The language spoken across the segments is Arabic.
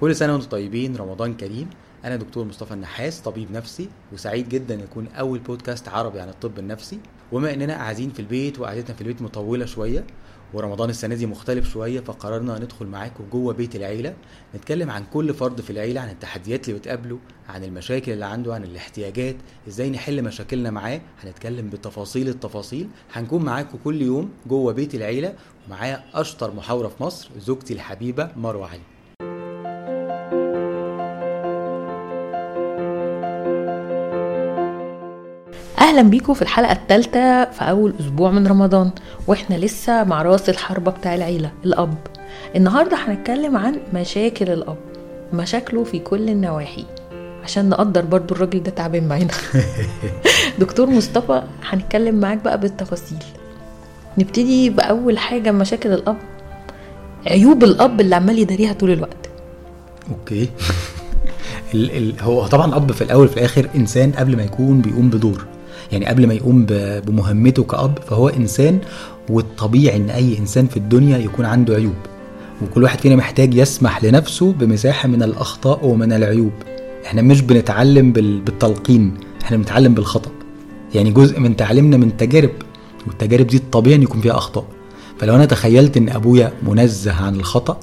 كل سنة وأنتم طيبين رمضان كريم. أنا دكتور مصطفى النحاس طبيب نفسي وسعيد جدا يكون أول بودكاست عربي عن الطب النفسي. وبما إننا قاعدين في البيت وقعدتنا في البيت مطولة شوية ورمضان السنة دي مختلف شوية فقررنا ندخل معاكم جوه بيت العيلة نتكلم عن كل فرد في العيلة عن التحديات اللي بتقابله عن المشاكل اللي عنده عن الاحتياجات إزاي نحل مشاكلنا معاه. هنتكلم بتفاصيل التفاصيل. هنكون معاكم كل يوم جوه بيت العيلة ومعايا أشطر محاورة في مصر زوجتي الحبيبة مروة علي. أهلا بيكم في الحلقة الثالثه في أول أسبوع من رمضان وإحنا لسه مع راس الحربة بتاع العيلة الأب. النهارده هنتكلم عن مشاكل الأب مشاكله في كل النواحي. عشان نقدر برضو الراجل ده تعبان معانا. دكتور مصطفى هنتكلم معاك بقى بالتفاصيل. نبتدي بأول حاجة مشاكل الأب. عيوب الأب اللي عمال يداريها طول الوقت. أوكي. ال ال هو طبعا الأب في الأول وفي الآخر إنسان قبل ما يكون بيقوم بدور يعني قبل ما يقوم بمهمته كأب فهو إنسان والطبيعي إن أي إنسان في الدنيا يكون عنده عيوب. وكل واحد فينا محتاج يسمح لنفسه بمساحة من الأخطاء ومن العيوب. إحنا مش بنتعلم بال- بالتلقين إحنا بنتعلم بالخطأ. يعني جزء من تعليمنا من تجارب والتجارب دي الطبيعي يكون فيها أخطاء. فلو أنا تخيلت إن أبويا منزه عن الخطأ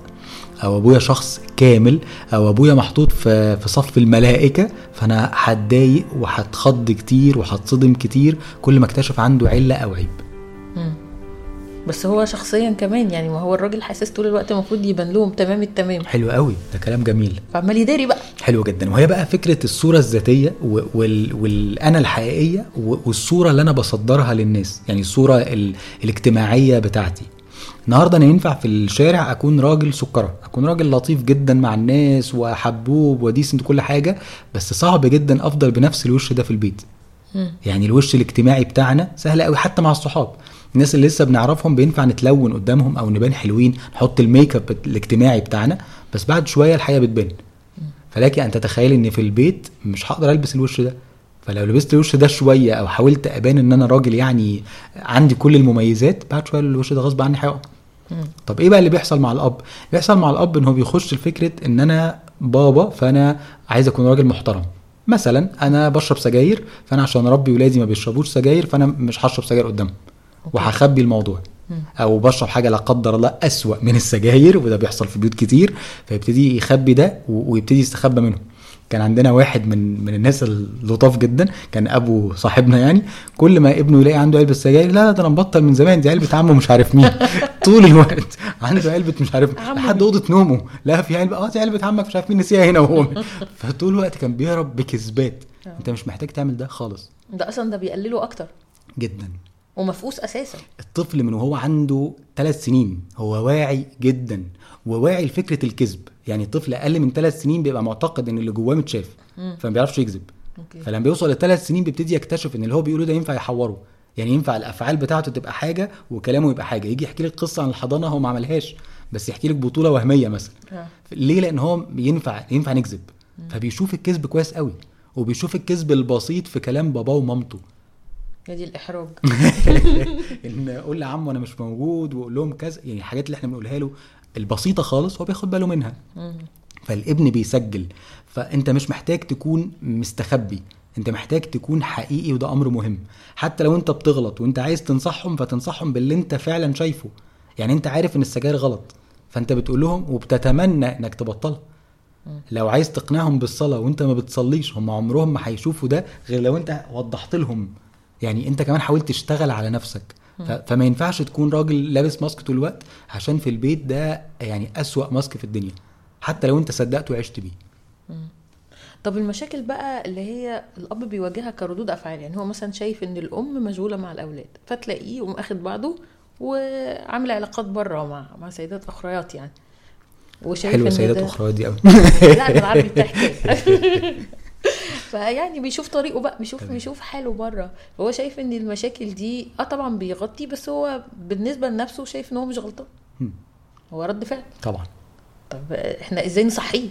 أو ابويا شخص كامل أو ابويا محطوط في في صف الملائكة فانا هتضايق وهتخض كتير وهتصدم كتير كل ما اكتشف عنده علة أو عيب. بس هو شخصيا كمان يعني ما هو الراجل حاسس طول الوقت المفروض يبان لهم تمام التمام. حلو قوي ده كلام جميل. فعمال يداري بقى. حلو جدا. وهي بقى فكرة الصورة الذاتية وال... والانا الحقيقية والصورة اللي أنا بصدرها للناس يعني الصورة ال... الاجتماعية بتاعتي. النهارده أنا ينفع في الشارع اكون راجل سكرة اكون راجل لطيف جدا مع الناس وحبوب و decent كل حاجة بس صعب جدا أفضل بنفس الوش ده في البيت. يعني الوش الاجتماعي بتاعنا سهل قوي حتى مع الصحاب. الناس اللي لسه بنعرفهم بينفع نتلون قدامهم أو نبان حلوين نحط ال make up الاجتماعي بتاعنا بس بعد شوية الحقيقة بتبان. فلك ان تتخيل إن في البيت مش هقدر ألبس الوش ده. فلو لبست الوش ده شوية أو حاولت أبان إن أنا راجل يعني عندي كل المميزات بعد شوية الوش ده غصب عني هيقع. طب إيه بقى اللي بيحصل مع الأب؟ بيحصل مع الأب إن هو بيخش لفكرة إن أنا بابا فأنا عايز أكون راجل محترم. مثلا أنا بشرب سجاير فأنا عشان اربي ولادي ما بيشربوش سجاير فأنا مش هشرب سجاير قدامهم. وهخبي الموضوع. أو بشرب حاجة لا قدر الله أسوأ من السجاير وده بيحصل في بيوت كتير. فيبتدي يخبي ده ويبتدي يستخبى منهم كان عندنا واحد من من الناس اللطاف جدا كان أبو صاحبنا يعني. كل ما ابنه يلاقي عنده علبة سجاير لا ده أنا مبطل من زمان دي علبة عمه مش عارف مين. طول الوقت. عنده علبة مش عارف لحد أوضة نومه لا في علبة. آه دي علبة عمك مش عارف مين نسيها هنا وهو. فطول الوقت كان بيهرب بكذبات. أنت مش محتاج تعمل ده خالص. ده أصلا ده بيقلله أكتر. جدا. ومفقوس أساسا. الطفل من وهو عنده ثلاث سنين هو واعي جدا. وواعي لفكرة الكذب. يعني الطفل أقل من ثلاث سنين بيبقى معتقد إن اللي جواه متشاف. فما بيعرفش يكذب. فلما بيوصل لثلاث سنين بيبتدي يكتشف إن اللي هو بيقوله ده ينفع يحوره. يعني ينفع الأفعال بتاعته تبقى حاجة وكلامه يبقى حاجة. يجي يحكي لك قصة عن الحضانة هو ما عملهاش بس يحكي لك بطولة وهمية مثلا. آه. ليه؟ لأن هو ينفع ينفع نكذب. فبيشوف الكذب كويس قوي وبيشوف الكذب البسيط في كلام باباه ومامته. هي دي الإحراج. إن قول لعمه أنا مش موجود وقول لهم كذا يعني الحاجات اللي إحنا بنقولها له البسيطة خالص هو بياخد باله منها. فالابن بيسجل. فأنت مش محتاج تكون مستخبي. انت محتاج تكون حقيقي وده أمر مهم. حتى لو انت بتغلط وانت عايز تنصحهم فتنصحهم باللي انت فعلا شايفه. يعني انت عارف ان السجاير غلط فانت بتقول لهم وبتتمنى انك تبطلها. لو عايز تقنعهم بالصلاة وانت ما بتصليش هم عمرهم ما هيشوفوا ده غير لو انت وضحت لهم. يعني انت كمان حاولت تشتغل على نفسك. فما ينفعش تكون راجل لابس ماسك طول الوقت عشان في البيت ده يعني أسوأ ماسك في الدنيا. حتى لو انت صدقته وعشت بيه. طب المشاكل بقى اللي هي الأب بيواجهها كردود أفعال يعني هو مثلا شايف إن الأم مشغولة مع الأولاد فتلاقيه يقوم أخد بعضه وعامل علاقات بره مع مع سيدات أخريات يعني. وشايف حلوة إن سيدات أخرى دي قوي لا بتاع حكايه فيعني بيشوف طريقه بقى بيشوف. بيشوف حاله بره. هو شايف إن المشاكل دي آه طبعا بيغطي بس هو بالنسبة لنفسه شايف إن هو مش غلطان. هو رد فعل. طبعا. طب إحنا إزاي نصحيه؟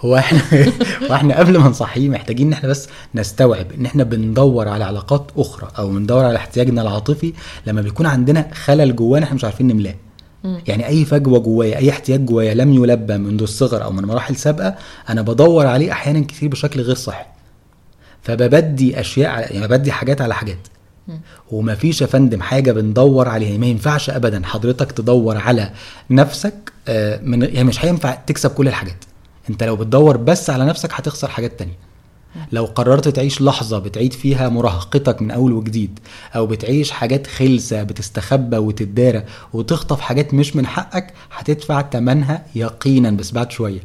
هو إحنا وإحنا قبل ما نصحيه محتاجين إن إحنا بس نستوعب إن إحنا بندور على علاقات أخرى أو بندور على احتياجنا العاطفي لما بيكون عندنا خلل جوانا إحنا مش عارفين نملاه. يعني أي فجوة جوايا أي احتياج جوايا لم يلبى منذ الصغر أو من مراحل سابقة أنا بدور عليه أحيانا كتير بشكل غير صحي. فببدي أشياء على يعني ببدي حاجات على حاجات. ومفيش يا فندم حاجة بندور عليها ما ينفعش ابدا. حضرتك تدور على نفسك آه، من يعني مش هينفع تكسب كل الحاجات. انت لو بتدور بس على نفسك هتخسر حاجات تانية. لو قررت تعيش لحظة بتعيد فيها مراهقتك من أول وجديد أو بتعيش حاجات خلسة بتستخبى وتدارى وتخطف حاجات مش من حقك هتدفع تمنها يقينا بس بعد شوية.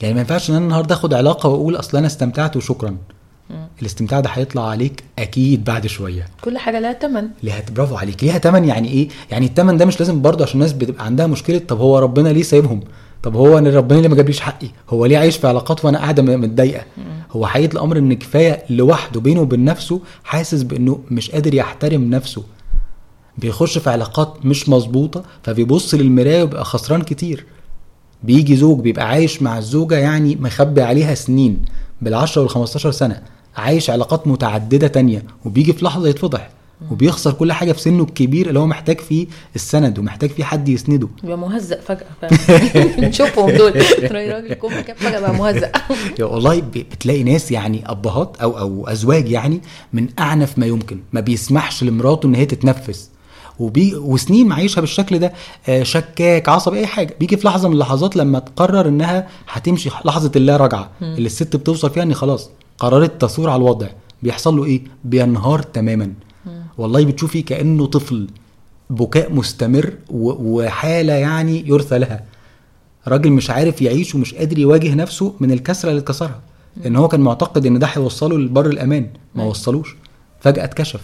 يعني ما ينفعش إن أنا النهارده آخد علاقة وأقول أصل أنا استمتعت وشكرا. الاستمتاع ده هيطلع عليك أكيد بعد شوية. كل حاجة لها تمن. ليها برافو عليك ليها تمن يعني إيه؟ يعني التمن ده مش لازم برضه عشان الناس بتبقى عندها مشكلة طب هو ربنا ليه سايبهم؟ طب هو أنا ربنا ليه ما جابليش حقي؟ هو ليه عايش في علاقات وأنا قاعدة متضايقة؟ هو حقيقه الأمر إن كفاية لوحده بينه وبين نفسه حاسس بإنه مش قادر يحترم نفسه. بيخش في علاقات مش مظبوطة فبيبص للمراية ويبقى خسران كتير. بيجي زوج بيبقى عايش مع الزوجة يعني مخبي عليها سنين بالعشرة والخمستاشر سنة عايش علاقات متعددة تانية وبيجي في لحظة يتفضح. وبيخسر كل حاجة في سنه الكبير اللي هو محتاج فيه السند ومحتاج فيه حد يسنده. يبقى مهزأ فجأة نشوفهم دول. راجل كوم كده فجأة بقى مهزأ. يا والله بتلاقي ناس يعني أبهات أو أو أزواج يعني من أعنف ما يمكن ما بيسمحش لمراته إن هي تتنفس. وبي وسنين معيشها بالشكل ده آه، شكاك عصبي أي حاجة. بيجي في لحظة من اللحظات لما تقرر إنها هتمشي لحظة اللا رجعة اللي الست بتوصل فيها ان خلاص قررت تثور على الوضع. بيحصل له إيه؟ بينهار تماما. والله بتشوفي كأنه طفل بكاء مستمر وحالة يعني يرثى لها. راجل مش عارف يعيش ومش قادر يواجه نفسه من الكسرة اللي اتكسرها. لأن هو كان معتقد إن ده هيوصله لبر الأمان. ما أيوة. وصلوش. فجأة اتكشف.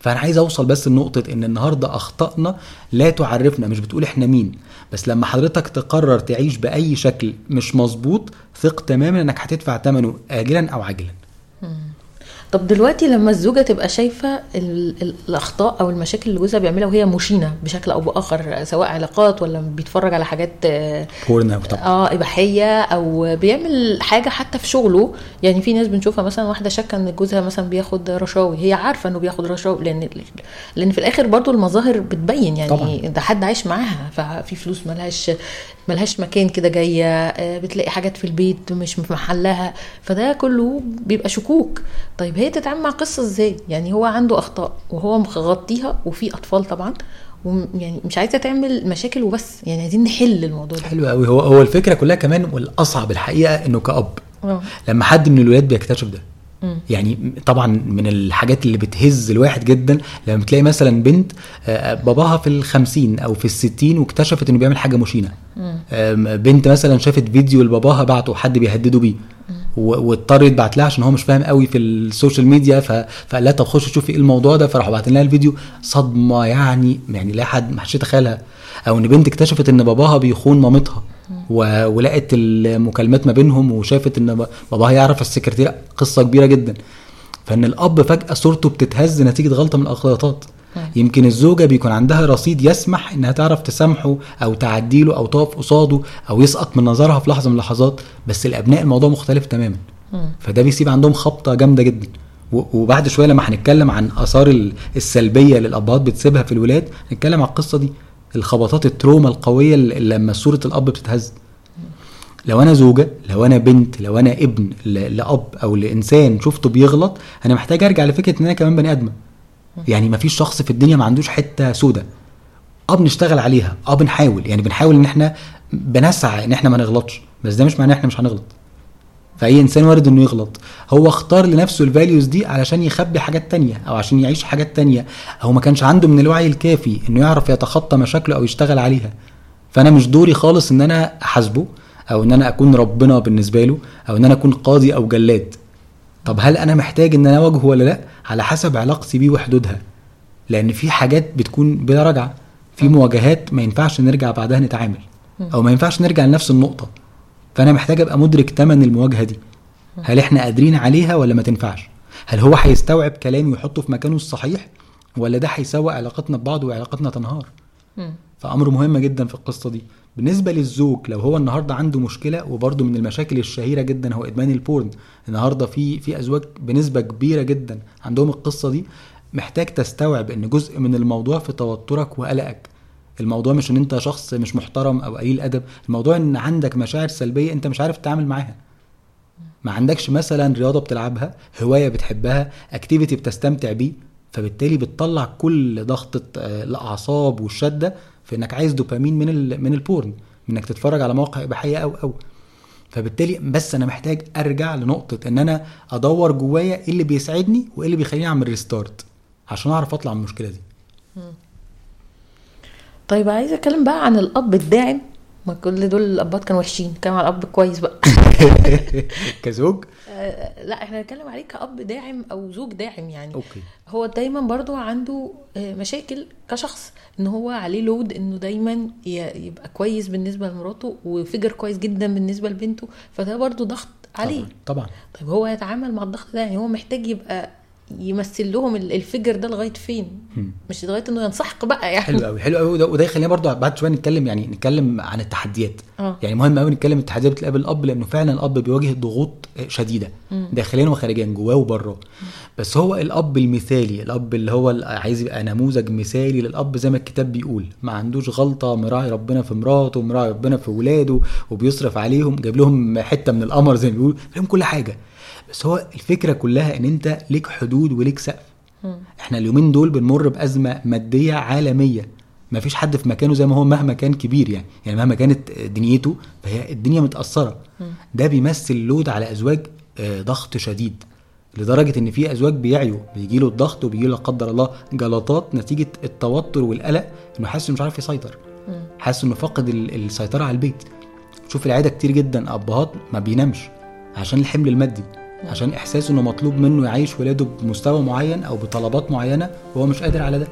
فأنا عايز أوصل بس لنقطة إن النهارده اخطائنا لا تعرفنا. مش بتقول إحنا مين. بس لما حضرتك تقرر تعيش بأي شكل مش مظبوط ثق تماما إنك هتدفع ثمنه اجلا أو عاجلا. طب دلوقتي لما الزوجة تبقى شايفة ال- ال- الأخطاء أو المشاكل اللي جوزها بيعملها وهي مشينة بشكل أو بآخر سواء علاقات ولا بيتفرج على حاجات طبعا آه إباحية أو بيعمل حاجة حتى في شغله. يعني في ناس بنشوفها مثلا واحدة شاكة إن جوزها مثلا بياخد رشاوي. هي عارفة إنه بياخد رشاوي لأن لأن في الآخر برضو المظاهر بتبين يعني طبعاً. ده حد عايش معاها ففي فلوس ملهاش ملهاش مكان كده جاية آه، بتلاقي حاجات في البيت مش في محلها فده كله بيبقى شكوك. طيب هي تتعامل مع القصة إزاي؟ يعني هو عنده أخطاء وهو مغطيها وفي أطفال طبعا ويعني مش عايزة تعمل مشاكل وبس. يعني عايزين نحل الموضوع ده. حلو قوي. هو هو الفكرة كلها كمان والأصعب الحقيقة إنه كأب. آه. لما حد من الولاد بيكتشف ده. يعني طبعا من الحاجات اللي بتهز الواحد جدا لما بتلاقي مثلا بنت آه، باباها في الخمسين أو في الستين واكتشفت إنه بيعمل حاجة مشينة. بنت مثلا شافت فيديو لباباها بعته حد بيهدده بيه واضطر يتبعت لها عشان هو مش فاهم قوي في السوشيال ميديا. فقال لها طب خش شوفي إيه الموضوع ده فراحوا باعتين لها الفيديو. صدمة يعني يعني لا حد ما حدش يتخيلها. أو إن بنت اكتشفت إن باباها بيخون مامتها. ولقت المكالمات ما بينهم وشافت إن باباها يعرف السكرتيره قصة كبيرة جدا. فإن الأب فجأة صورته بتتهز نتيجة غلطة من الغلطات يمكن الزوجة بيكون عندها رصيد يسمح إنها تعرف تسامحه أو تعديله أو تقف قصاده أو يسقط من نظرها في لحظة من اللحظات بس الأبناء الموضوع مختلف تماما. فده بيسيب عندهم خبطة جامدة جدا. وبعد شوية لما هنتكلم عن آثار ال- السلبية اللي الأبهات بتسيبها في الولاد نتكلم عن القصة دي. الخبطات التروما القوية اللي لما صورة الأب بتتهز. لو أنا زوجة لو أنا بنت لو أنا ابن لأب أو لإنسان شفته بيغلط أنا محتاج أرجع لفكرة إن أنا كمان بني آدم يعني ما فيش شخص في الدنيا ما عندوش حتة سودة. آه بنشتغل عليها آه بنحاول يعني بنحاول إن إحنا بنسعى إن إحنا ما نغلطش. بس ده مش معناه ان إحنا مش هنغلط. فأي إنسان وارد إنه يغلط. هو اختار لنفسه الفاليوز دي علشان يخبي حاجات تانية أو عشان يعيش حاجات تانية. أو ما كانش عنده من الوعي الكافي إنه يعرف يتخطى مشاكله أو يشتغل عليها. فأنا مش دوري خالص إن أنا أحاسبه أو إن أنا أكون ربنا بالنسبة له أو إن أنا أكون قاضي أو جلاد. طب هل أنا محتاج إن أنا أواجهه ولا لأ؟ على حسب علاقتي بيه وحدودها. لأن في حاجات بتكون بلا رجعة. في مواجهات ما ينفعش نرجع بعدها نتعامل. أو ما ينفعش نرجع لنفس النقطة. فأنا محتاج أبقى مدرك ثمن المواجهة دي. هل إحنا قادرين عليها ولا ما تنفعش؟ هل هو هيستوعب كلامي ويحطه في مكانه الصحيح ولا ده هيسوء علاقتنا ببعض وعلاقتنا تنهار. فأمر مهم جدا في القصة دي. بالنسبة للزوج لو هو النهارده عنده مشكلة وبرده من المشاكل الشهيرة جدا هو إدمان البورن. النهارده في في أزواج بنسبة كبيرة جدا عندهم القصة دي. محتاج تستوعب إن جزء من الموضوع في توترك وقلقك. الموضوع مش إن أنت شخص مش محترم أو قليل أدب الموضوع إن عندك مشاعر سلبية أنت مش عارف تتعامل معاها. ما عندكش مثلا رياضة بتلعبها هواية بتحبها activity بتستمتع بيه فبالتالي بتطلع كل ضغطة آه، الأعصاب والشدة في إنك عايز دوبامين من من ال porn إنك تتفرج على مواقع إباحية أو أو. فبالتالي بس أنا محتاج أرجع لنقطة إن أنا أدور جوايا إيه اللي بيساعدني وإيه اللي بيخليني أعمل restart عشان أعرف أطلع من المشكلة دي. طيب عايزة أتكلم بقى عن الأب الداعم. ما كل دول الابات كانوا وحشين. كلام على الأب كويس بقى. كزوج؟ آه، لا إحنا هنتكلم عليه كأب داعم أو زوج داعم يعني. okay. هو دايما برضو عنده آه، مشاكل كشخص إن هو عليه لود إنه دايما يبقى كويس بالنسبة لمراته وفجر كويس جدا بالنسبة لبنته. فده برضو ضغط عليه. طبعا. طيب هو يتعامل مع الضغط ده يعني هو محتاج يبقى يمثل لهم ال- الفجر ده لغاية فين. مش لغاية إنه ينسحق بقى يعني. حلو قوي حلو قوي وده, يخلينا برضو بعد شوية نتكلم يعني نتكلم عن التحديات. آه. يعني مهم قوي نتكلم التحديات بتقابل الأب لأنه فعلا الأب بيواجه ضغوط شديدة. داخليا وخارجيا جواه وبره. بس هو الأب المثالي الأب اللي هو عايز يبقى نموذج مثالي للأب زي ما الكتاب بيقول ما عندوش غلطة مراعي ربنا في مراته مراعي ربنا في ولاده وبيصرف عليهم جايب لهم حتة من القمر زي ما بيقولوا لهم كل حاجة. بس هو الفكرة كلها إن أنت ليك حدود وليك سقف. إحنا اليومين دول بنمر بأزمة مادية عالمية. ما فيش حد في مكانه زي ما هو مهما كان كبير يعني. يعني مهما كانت دنيته فهي الدنيا متأثرة. ده بيمثل لود على أزواج آه، ضغط شديد. لدرجة إن في أزواج بيعيوا. بيجي له الضغط وبيجي له لا قدر الله جلطات نتيجة التوتر والقلق إنه حاسس إنه مش عارف يسيطر. حاسس إنه فقد ال- السيطرة على البيت. شوف العيادة كتير جدا أبهات ما بينامش. عشان الحمل المادي عشان إحساس إنه مطلوب منه يعيش ولاده بمستوى معين أو بطلبات معينة وهو مش قادر على ده.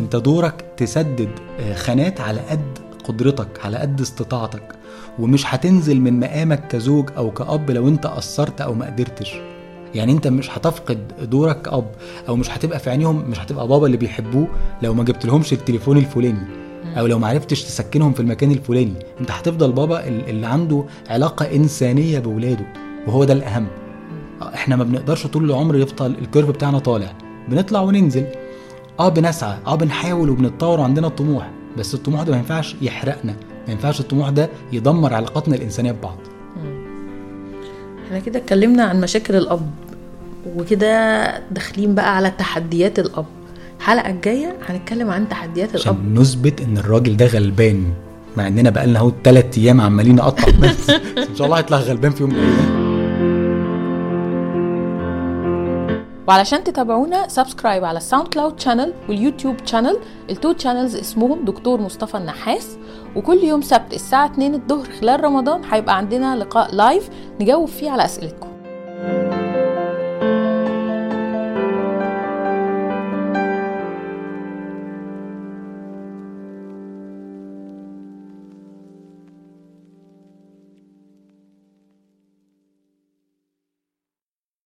أنت دورك تسدد آه، خانات على قد قدرتك على قد استطاعتك ومش هتنزل من مقامك كزوج أو كأب لو أنت قصرت أو ما قدرتش. يعني أنت مش هتفقد دورك كأب أو مش هتبقى في عينيهم مش هتبقى بابا اللي بيحبوه لو ما جبت لهمش التليفون الفلاني. أو لو ما عرفتش تسكنهم في المكان الفلاني أنت هتفضل بابا ال- اللي عنده علاقة إنسانية بولاده وهو ده الأهم. إحنا ما بنقدرش طول العمر يفضل الكيرف بتاعنا طالع. بنطلع وننزل. آه بنسعى. آه بنحاول وبنتطور وعندنا طموح بس الطموح ده ما ينفعش يحرقنا. ما ينفعش الطموح ده يدمر علاقاتنا الإنسانية ببعض. إحنا كده اتكلمنا عن مشاكل الأب وكده داخلين بقى على تحديات الأب. الحلقة الجاية هنتكلم عن تحديات الأب. عشان نثبت إن الراجل ده غلبان مع إننا بقالنا أهو ثلاث أيام عمالين نقطع. بس إن شاء الله هيطلع غلبان في يوم من الأيام. وعلشان تتابعونا subscribe على الساوند كلاود channel واليوتيوب channel ال two channels اسمهم دكتور مصطفى النحاس. وكل يوم سبت الساعة 2 الظهر خلال رمضان هيبقى عندنا لقاء live نجاوب فيه على أسئلتكم.